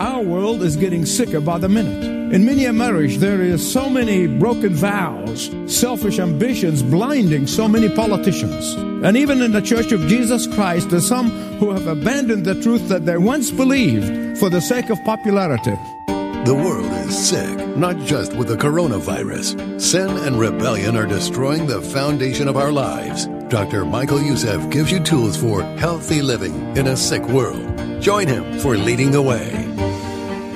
Our world is getting sicker by the minute. In many a marriage, there is so many broken vows, selfish ambitions blinding so many politicians. And even in the Church of Jesus Christ, there's some who have abandoned the truth that they once believed for the sake of popularity. The world is sick, not just with the coronavirus. Sin and rebellion are destroying the foundation of our lives. Dr. Michael Youssef gives you tools for healthy living in a sick world. Join him for Leading the Way.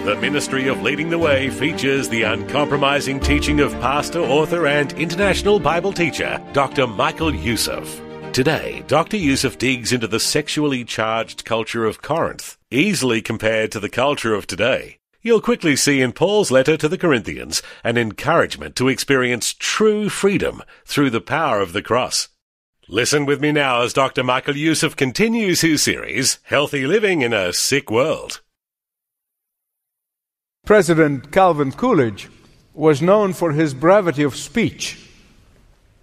The Ministry of Leading the Way features the uncompromising teaching of pastor, author, and international Bible teacher, Dr. Michael Youssef. Today, Dr. Youssef digs into the sexually charged culture of Corinth, easily compared to the culture of today. You'll quickly see in Paul's letter to the Corinthians an encouragement to experience true freedom through the power of the cross. Listen with me now as Dr. Michael Youssef continues his series, Healthy Living in a Sick World. President Calvin Coolidge was known for his brevity of speech.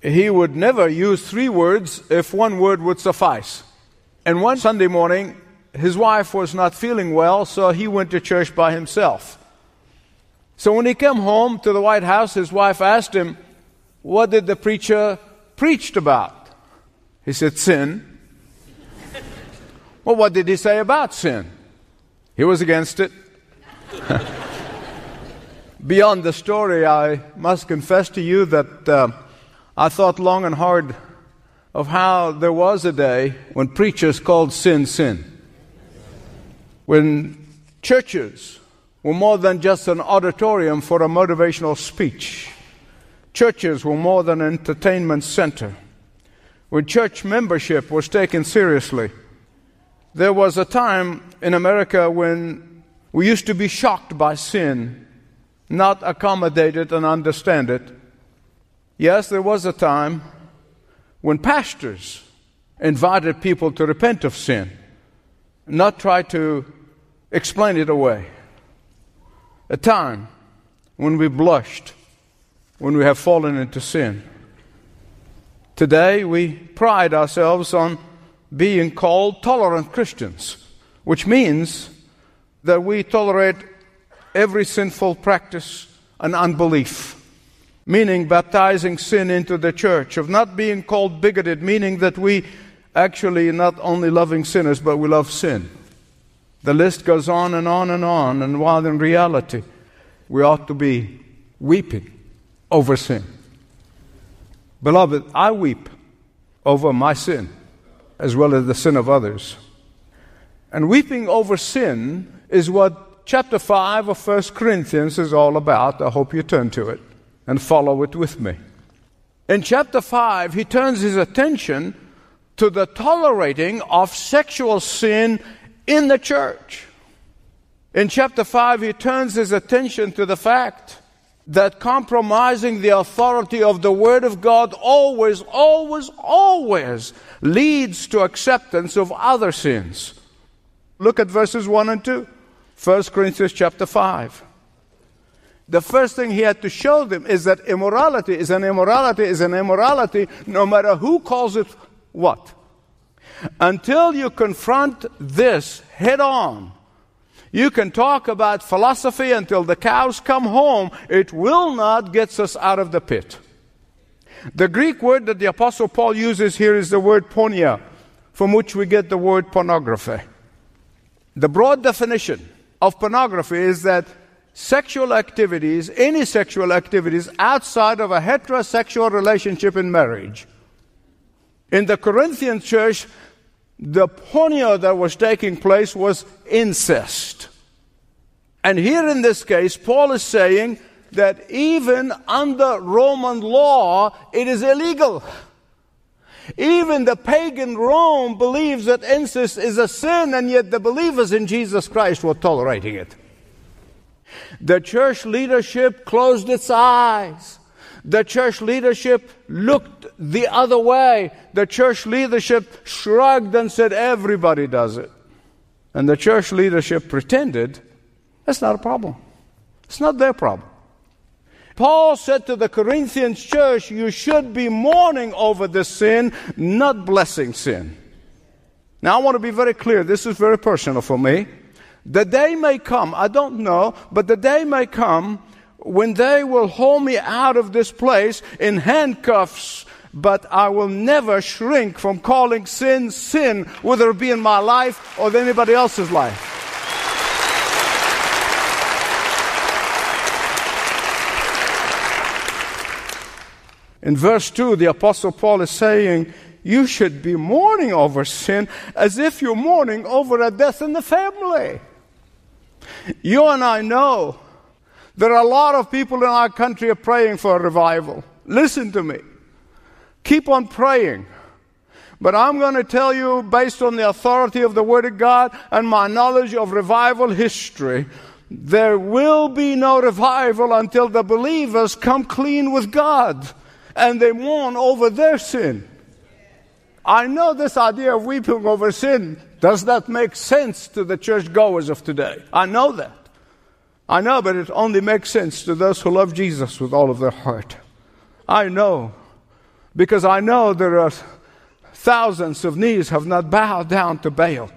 He would never use three words if one word would suffice. And one Sunday morning, his wife was not feeling well, so he went to church by himself. So when he came home to the White House, his wife asked him, What did the preacher preached about? He said, Sin. well, what did he say about sin? He was against it. Beyond the story, I must confess to you that uh, I thought long and hard of how there was a day when preachers called sin sin. When churches were more than just an auditorium for a motivational speech, churches were more than an entertainment center. When church membership was taken seriously, there was a time in America when we used to be shocked by sin not accommodate it and understand it. Yes, there was a time when pastors invited people to repent of sin, not try to explain it away. A time when we blushed when we have fallen into sin. Today, we pride ourselves on being called tolerant Christians, which means that we tolerate every sinful practice and unbelief, meaning baptizing sin into the church, of not being called bigoted, meaning that we actually not only loving sinners, but we love sin. The list goes on and on and on, and while in reality, we ought to be weeping over sin. Beloved, I weep over my sin as well as the sin of others. And weeping over sin is what chapter 5 of 1 Corinthians is all about. I hope you turn to it and follow it with me. In chapter 5, he turns his attention to the tolerating of sexual sin in the church. In chapter 5, he turns his attention to the fact that compromising the authority of the Word of God always, always, always leads to acceptance of other sins. Look at verses 1 and 2. 1 Corinthians chapter 5. The first thing he had to show them is that immorality is an immorality is an immorality no matter who calls it what. Until you confront this head on, you can talk about philosophy until the cows come home. It will not get us out of the pit. The Greek word that the Apostle Paul uses here is the word porneia, from which we get the word pornography. The broad definition of pornography is that sexual activities, any sexual activities outside of a heterosexual relationship in marriage. In the Corinthian church, the porneia that was taking place was incest. And here in this case, Paul is saying that even under Roman law, it is illegal. Even the pagan Rome believes that incest is a sin, and yet the believers in Jesus Christ were tolerating it. The church leadership closed its eyes. The church leadership looked the other way. The church leadership shrugged and said, Everybody does it. And the church leadership pretended that's not a problem. It's not their problem. Paul said to the Corinthians church, You should be mourning over this sin, not blessing sin. Now, I want to be very clear. This is very personal for me. The day may come, I don't know, but the day may come when they will haul me out of this place in handcuffs, but I will never shrink from calling sin sin, whether it be in my life or anybody else's life. In verse 2, the Apostle Paul is saying, You should be mourning over sin as if you're mourning over a death in the family. You and I know there are a lot of people in our country are praying for a revival. Listen to me. Keep on praying. But I'm going to tell you, based on the authority of the Word of God and my knowledge of revival history, there will be no revival until the believers come clean with God and they mourn over their sin. I know this idea of weeping over sin does not make sense to the churchgoers of today. I know that. I know, but it only makes sense to those who love Jesus with all of their heart. I know, because I know there are thousands of knees have not bowed down to Baal.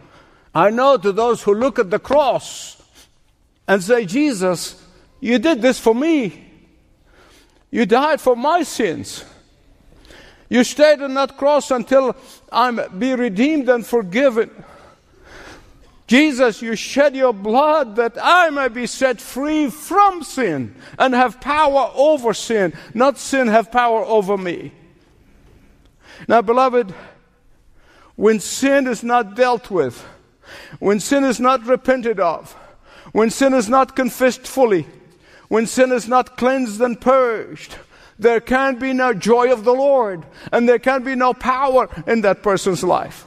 I know to those who look at the cross and say, Jesus, you did this for me. You died for my sins. You stayed on that cross until I'm be redeemed and forgiven. Jesus, you shed your blood that I may be set free from sin and have power over sin, not sin have power over me. Now, beloved, when sin is not dealt with, when sin is not repented of, when sin is not confessed fully, when sin is not cleansed and purged, there can be no joy of the Lord and there can be no power in that person's life.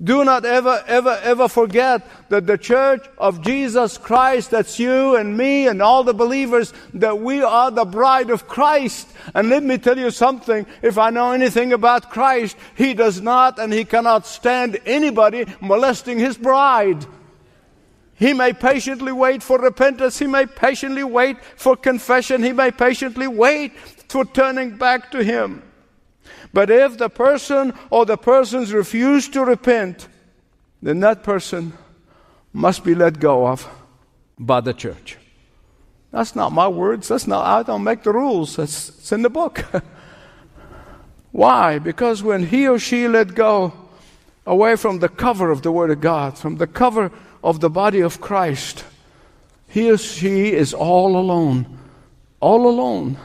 Do not ever, ever, ever forget that the church of Jesus Christ, that's you and me and all the believers, that we are the bride of Christ. And let me tell you something, if I know anything about Christ, He does not and He cannot stand anybody molesting His bride. He may patiently wait for repentance. He may patiently wait for confession. He may patiently wait for turning back to Him. But if the person or the persons refuse to repent, then that person must be let go of by the church. That's not my words. That's not, I don't make the rules. That's, it's in the book. Why? Because when he or she let go away from the cover of the Word of God, from the cover of the body of Christ, he or she is all alone. All alone.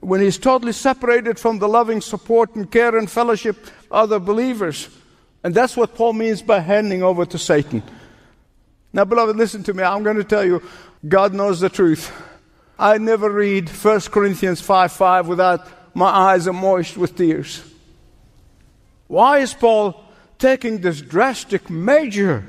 When he's totally separated from the loving support and care and fellowship of other believers. And that's what Paul means by handing over to Satan. Now, beloved, listen to me. I'm going to tell you, God knows the truth. I never read 1 Corinthians 5 5 without my eyes are moist with tears. Why is Paul taking this drastic measure?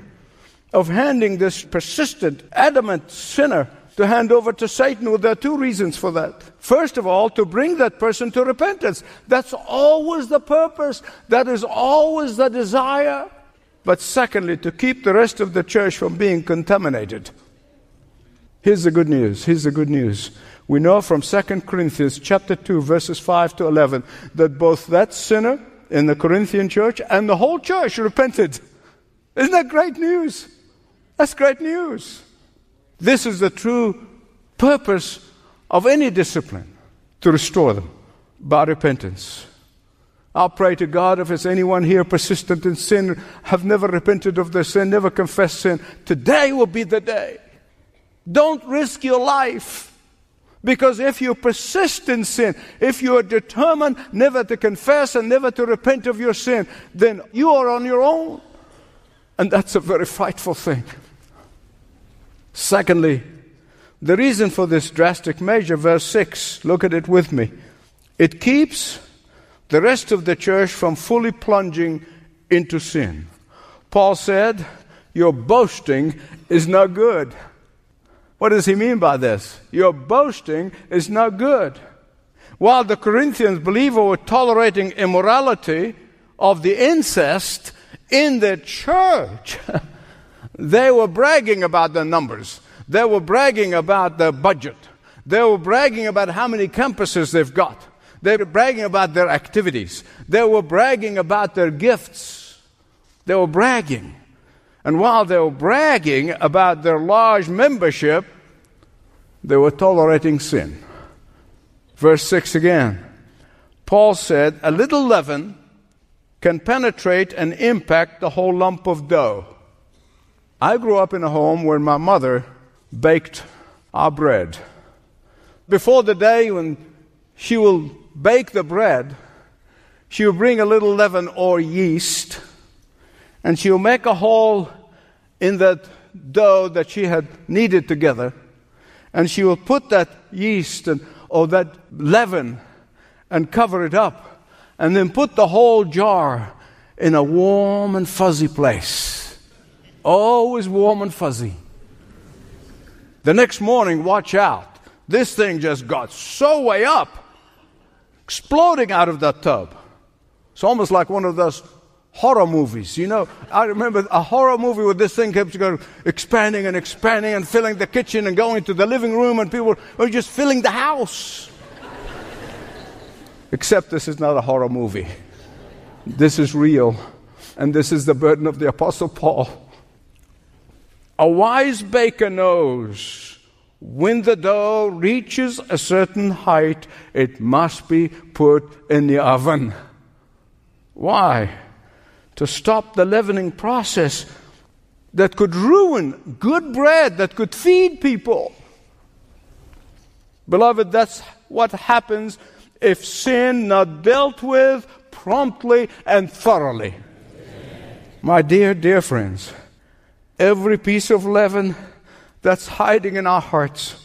of handing this persistent, adamant sinner to hand over to Satan. Well, there are two reasons for that. First of all, to bring that person to repentance. That's always the purpose, that is always the desire. But secondly, to keep the rest of the church from being contaminated. Here's the good news. Here's the good news. We know from 2 Corinthians chapter 2 verses 5 to 11 that both that sinner in the Corinthian church and the whole church repented. Isn't that great news? That's great news. This is the true purpose of any discipline to restore them by repentance. I'll pray to God if there's anyone here persistent in sin, have never repented of their sin, never confessed sin, today will be the day. Don't risk your life. Because if you persist in sin, if you are determined never to confess and never to repent of your sin, then you are on your own. And that's a very frightful thing. Secondly, the reason for this drastic measure, verse 6, look at it with me. It keeps the rest of the church from fully plunging into sin. Paul said, Your boasting is not good. What does he mean by this? Your boasting is not good. While the Corinthians believers were tolerating immorality of the incest in the church, they were bragging about the numbers. They were bragging about the budget. They were bragging about how many campuses they've got. They were bragging about their activities. They were bragging about their gifts. They were bragging. And while they were bragging about their large membership, they were tolerating sin. Verse 6 again. Paul said, A little leaven can penetrate and impact the whole lump of dough. I grew up in a home where my mother baked our bread. Before the day when she will bake the bread, she will bring a little leaven or yeast, and she will make a hole in that dough that she had kneaded together, and she will put that yeast and, or that leaven and cover it up, and then put the whole jar in a warm and fuzzy place. Always warm and fuzzy. The next morning, watch out. This thing just got so way up exploding out of that tub. It's almost like one of those horror movies. You know, I remember a horror movie where this thing kept going, expanding and expanding and filling the kitchen and going to the living room, and people were just filling the house. Except this is not a horror movie. This is real. And this is the burden of the Apostle Paul. A wise baker knows when the dough reaches a certain height, it must be put in the oven. Why? To stop the leavening process that could ruin good bread, that could feed people. Beloved, that's what happens if sin not dealt with promptly and thoroughly. My dear, dear friends, every piece of leaven that's hiding in our hearts,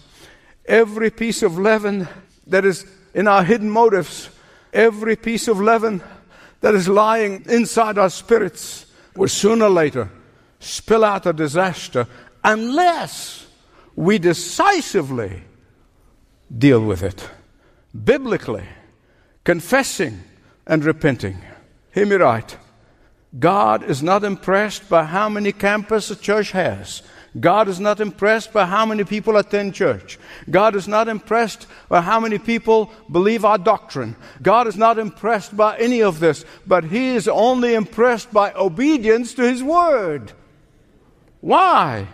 every piece of leaven that is in our hidden motives, every piece of leaven that is lying inside our spirits will sooner or later spill out a disaster unless we decisively deal with it biblically, confessing and repenting. Hear me right. God is not impressed by how many campus a church has. God is not impressed by how many people attend church. God is not impressed by how many people believe our doctrine. God is not impressed by any of this, but He is only impressed by obedience to His Word. Why?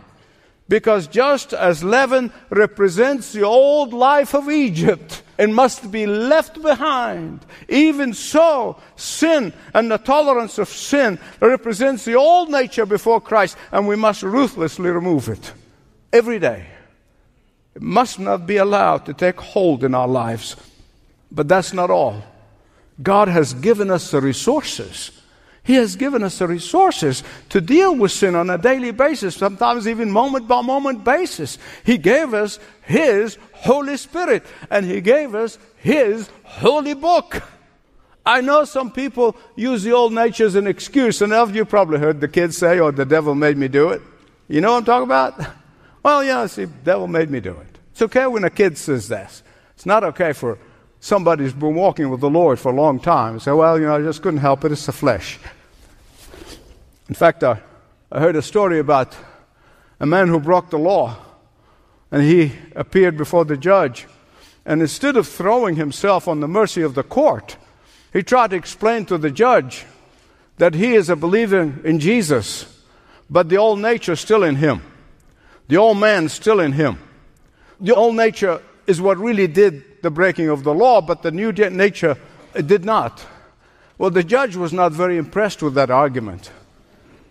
Because just as leaven represents the old life of Egypt and must be left behind, even so, sin and the tolerance of sin represents the old nature before Christ, and we must ruthlessly remove it every day. It must not be allowed to take hold in our lives. But that's not all. God has given us the resources he has given us the resources to deal with sin on a daily basis, sometimes even moment by moment basis. He gave us His Holy Spirit and He gave us His holy book. I know some people use the old nature as an excuse, and you probably heard the kids say, oh, the devil made me do it. You know what I'm talking about? Well, yeah, see, the devil made me do it. It's okay when a kid says this. It's not okay for somebody who's been walking with the Lord for a long time and say, well, you know, I just couldn't help it, it's the flesh. In fact, I, I heard a story about a man who broke the law, and he appeared before the judge. And instead of throwing himself on the mercy of the court, he tried to explain to the judge that he is a believer in Jesus, but the old nature is still in him. The old man is still in him. The old nature is what really did the breaking of the law, but the new nature did not. Well, the judge was not very impressed with that argument.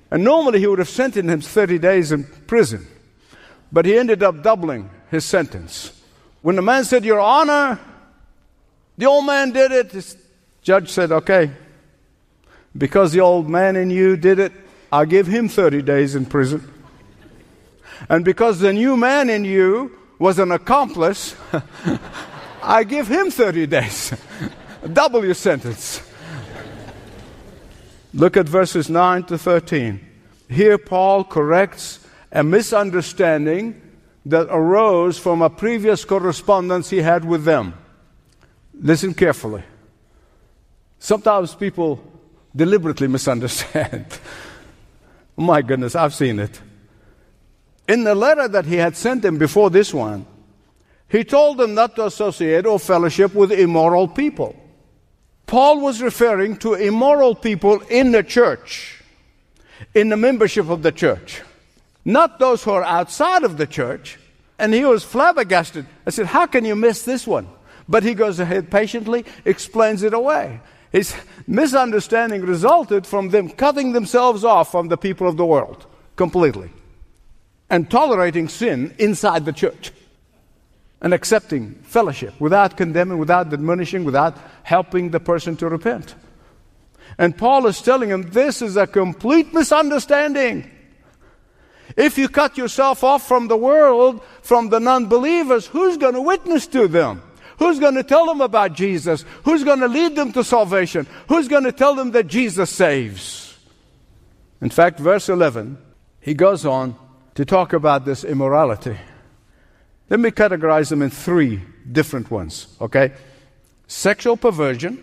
And normally he would have sentenced him 30 days in prison. But he ended up doubling his sentence. When the man said, Your Honor, the old man did it, the judge said, Okay, because the old man in you did it, I'll give him 30 days in prison. And because the new man in you was an accomplice, I give him 30 days. Double your sentence. Look at verses 9 to 13. Here, Paul corrects a misunderstanding that arose from a previous correspondence he had with them. Listen carefully. Sometimes people deliberately misunderstand. my goodness, I've seen it. In the letter that he had sent them before this one, he told them not to associate or fellowship with immoral people. Paul was referring to immoral people in the church, in the membership of the church, not those who are outside of the church. And he was flabbergasted. I said, How can you miss this one? But he goes ahead patiently, explains it away. His misunderstanding resulted from them cutting themselves off from the people of the world completely and tolerating sin inside the church and accepting fellowship without condemning, without admonishing, without helping the person to repent. And Paul is telling him this is a complete misunderstanding. If you cut yourself off from the world, from the non believers, who's going to witness to them? Who's going to tell them about Jesus? Who's going to lead them to salvation? Who's going to tell them that Jesus saves? In fact, verse 11, he goes on to talk about this immorality. Let me categorize them in three different ones, okay? Sexual perversion,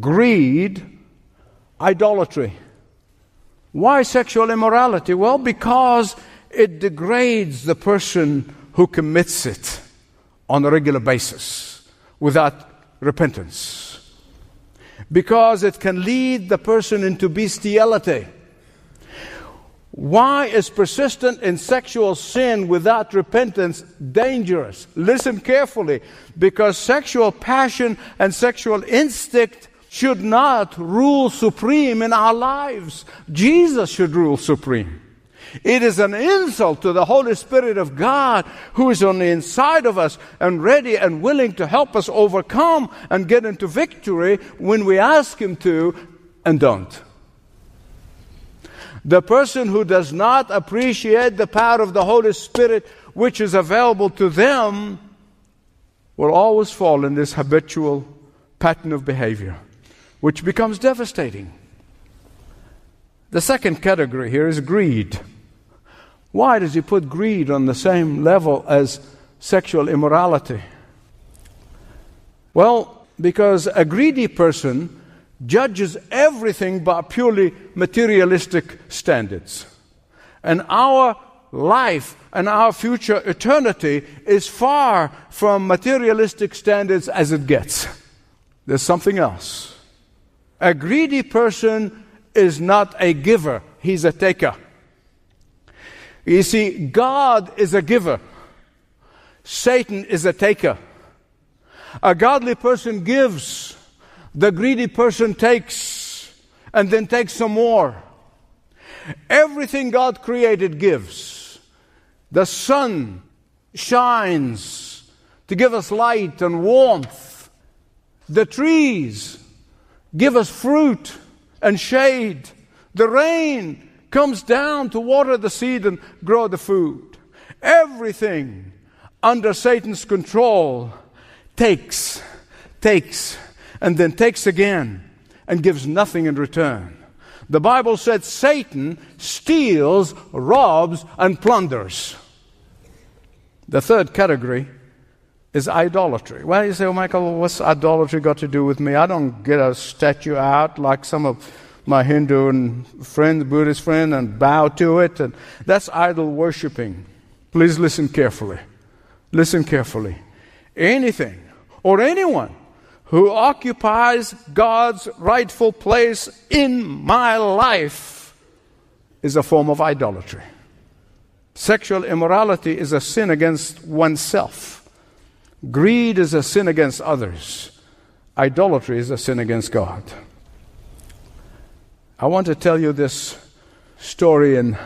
greed, idolatry. Why sexual immorality? Well, because it degrades the person who commits it on a regular basis without repentance. Because it can lead the person into bestiality why is persistent in sexual sin without repentance dangerous? Listen carefully, because sexual passion and sexual instinct should not rule supreme in our lives. Jesus should rule supreme. It is an insult to the Holy Spirit of God who is on the inside of us and ready and willing to help us overcome and get into victory when we ask Him to and don't. The person who does not appreciate the power of the Holy Spirit which is available to them will always fall in this habitual pattern of behavior, which becomes devastating. The second category here is greed. Why does he put greed on the same level as sexual immorality? Well, because a greedy person judges everything by purely materialistic standards. And our life and our future eternity is far from materialistic standards as it gets. There's something else. A greedy person is not a giver, he's a taker. You see, God is a giver, Satan is a taker. A godly person gives the greedy person takes and then takes some more. Everything God created gives. The sun shines to give us light and warmth. The trees give us fruit and shade. The rain comes down to water the seed and grow the food. Everything under Satan's control takes, takes, and then takes again and gives nothing in return. The Bible said Satan steals, robs, and plunders. The third category is idolatry. Well, you say, well, Michael, what's idolatry got to do with me? I don't get a statue out like some of my Hindu and Buddhist friend, and bow to it. And that's idol worshiping. Please listen carefully. Listen carefully. Anything or anyone who occupies God's rightful place in my life is a form of idolatry. Sexual immorality is a sin against oneself. Greed is a sin against others. Idolatry is a sin against God. I want to tell you this story and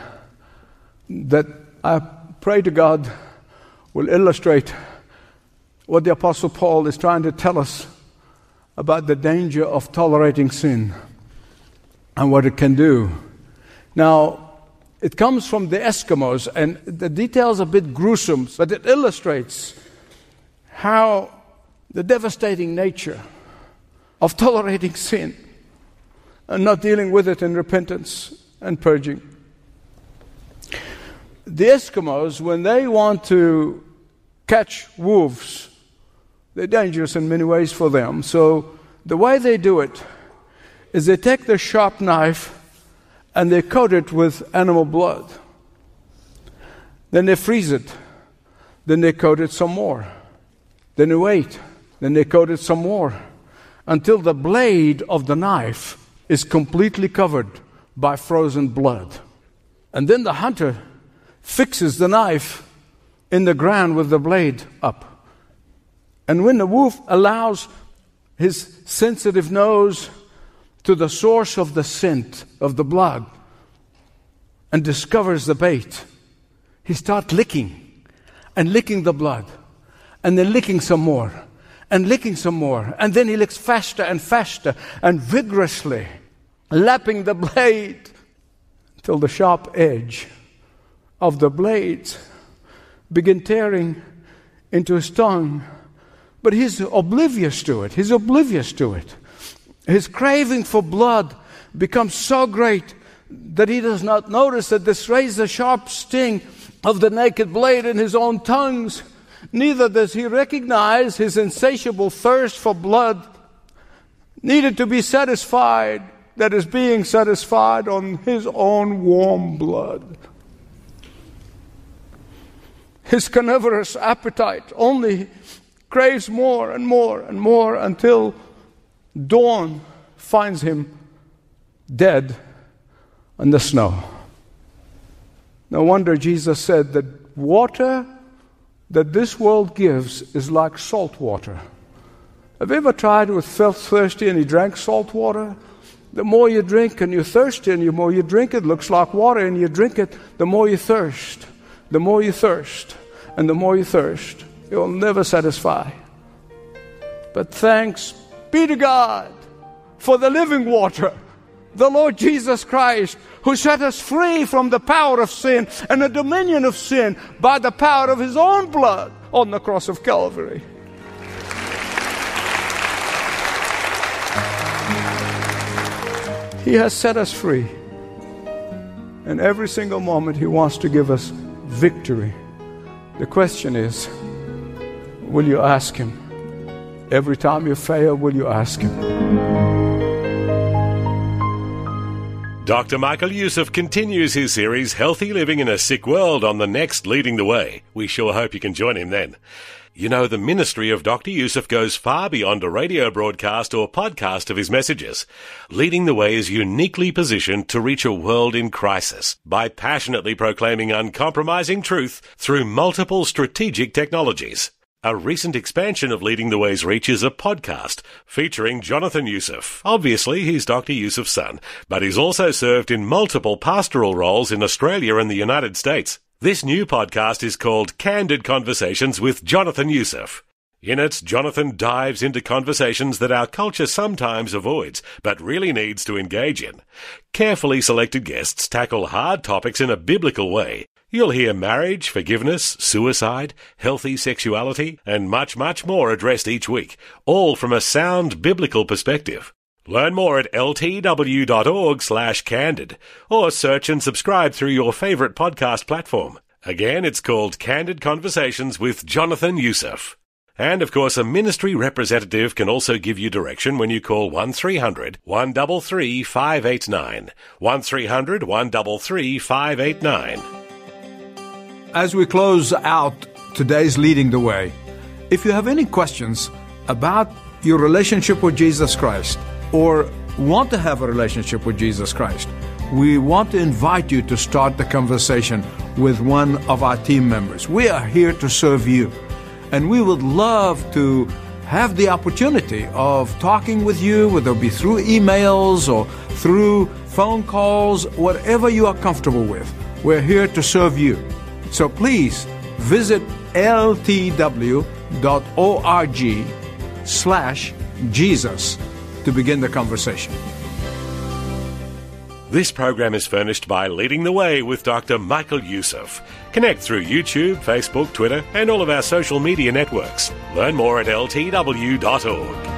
that I pray to God will illustrate what the Apostle Paul is trying to tell us about the danger of tolerating sin and what it can do. Now, it comes from the Eskimos, and the details are a bit gruesome, but it illustrates how the devastating nature of tolerating sin and not dealing with it in repentance and purging. The Eskimos, when they want to catch wolves, they're dangerous in many ways for them. So the way they do it is they take their sharp knife and they coat it with animal blood. Then they freeze it. Then they coat it some more. Then they wait. Then they coat it some more until the blade of the knife is completely covered by frozen blood. And then the hunter fixes the knife in the ground with the blade up. And when the wolf allows his sensitive nose to the source of the scent of the blood and discovers the bait, he starts licking and licking the blood and then licking some more and licking some more. And then he licks faster and faster and vigorously, lapping the blade till the sharp edge of the blades begin tearing into his tongue. But he's oblivious to it. He's oblivious to it. His craving for blood becomes so great that he does not notice that this razor sharp sting of the naked blade in his own tongues. Neither does he recognize his insatiable thirst for blood needed to be satisfied that is being satisfied on his own warm blood. His carnivorous appetite only craves more and more and more until dawn finds him dead in the snow. No wonder Jesus said that water that this world gives is like salt water. Have you ever tried with felt thirsty and you drank salt water? The more you drink and you're thirsty and the more you drink it, looks like water and you drink it, the more you thirst. The more you thirst and the more you thirst. You'll never satisfy. But thanks be to God for the living water, the Lord Jesus Christ, who set us free from the power of sin and the dominion of sin by the power of his own blood on the cross of Calvary. He has set us free. And every single moment, He wants to give us victory. The question is will you ask Him? Every time you fail, will you ask Him? Dr. Michael Youssef continues his series Healthy Living in a Sick World on the next Leading the Way. We sure hope you can join him then. You know, the ministry of Dr. Youssef goes far beyond a radio broadcast or podcast of his messages. Leading the Way is uniquely positioned to reach a world in crisis by passionately proclaiming uncompromising truth through multiple strategic technologies. A recent expansion of Leading the Way's reach is a podcast featuring Jonathan Youssef. Obviously, he's Dr. Youssef's son, but he's also served in multiple pastoral roles in Australia and the United States. This new podcast is called Candid Conversations with Jonathan Youssef. In it, Jonathan dives into conversations that our culture sometimes avoids, but really needs to engage in. Carefully selected guests tackle hard topics in a biblical way. You'll hear marriage, forgiveness, suicide, healthy sexuality, and much, much more addressed each week, all from a sound biblical perspective. Learn more at ltw.org slash candid or search and subscribe through your favorite podcast platform. Again, it's called Candid Conversations with Jonathan Youssef. And of course, a ministry representative can also give you direction when you call 1300 133 589. 1300 133 589. As we close out today's Leading the Way, if you have any questions about your relationship with Jesus Christ, or want to have a relationship with Jesus Christ, we want to invite you to start the conversation with one of our team members. We are here to serve you, and we would love to have the opportunity of talking with you, whether it be through emails or through phone calls, whatever you are comfortable with. We're here to serve you. So please visit ltw.org slash Jesus to begin the conversation. This program is furnished by Leading the Way with Dr. Michael Youssef. Connect through YouTube, Facebook, Twitter, and all of our social media networks. Learn more at ltw.org.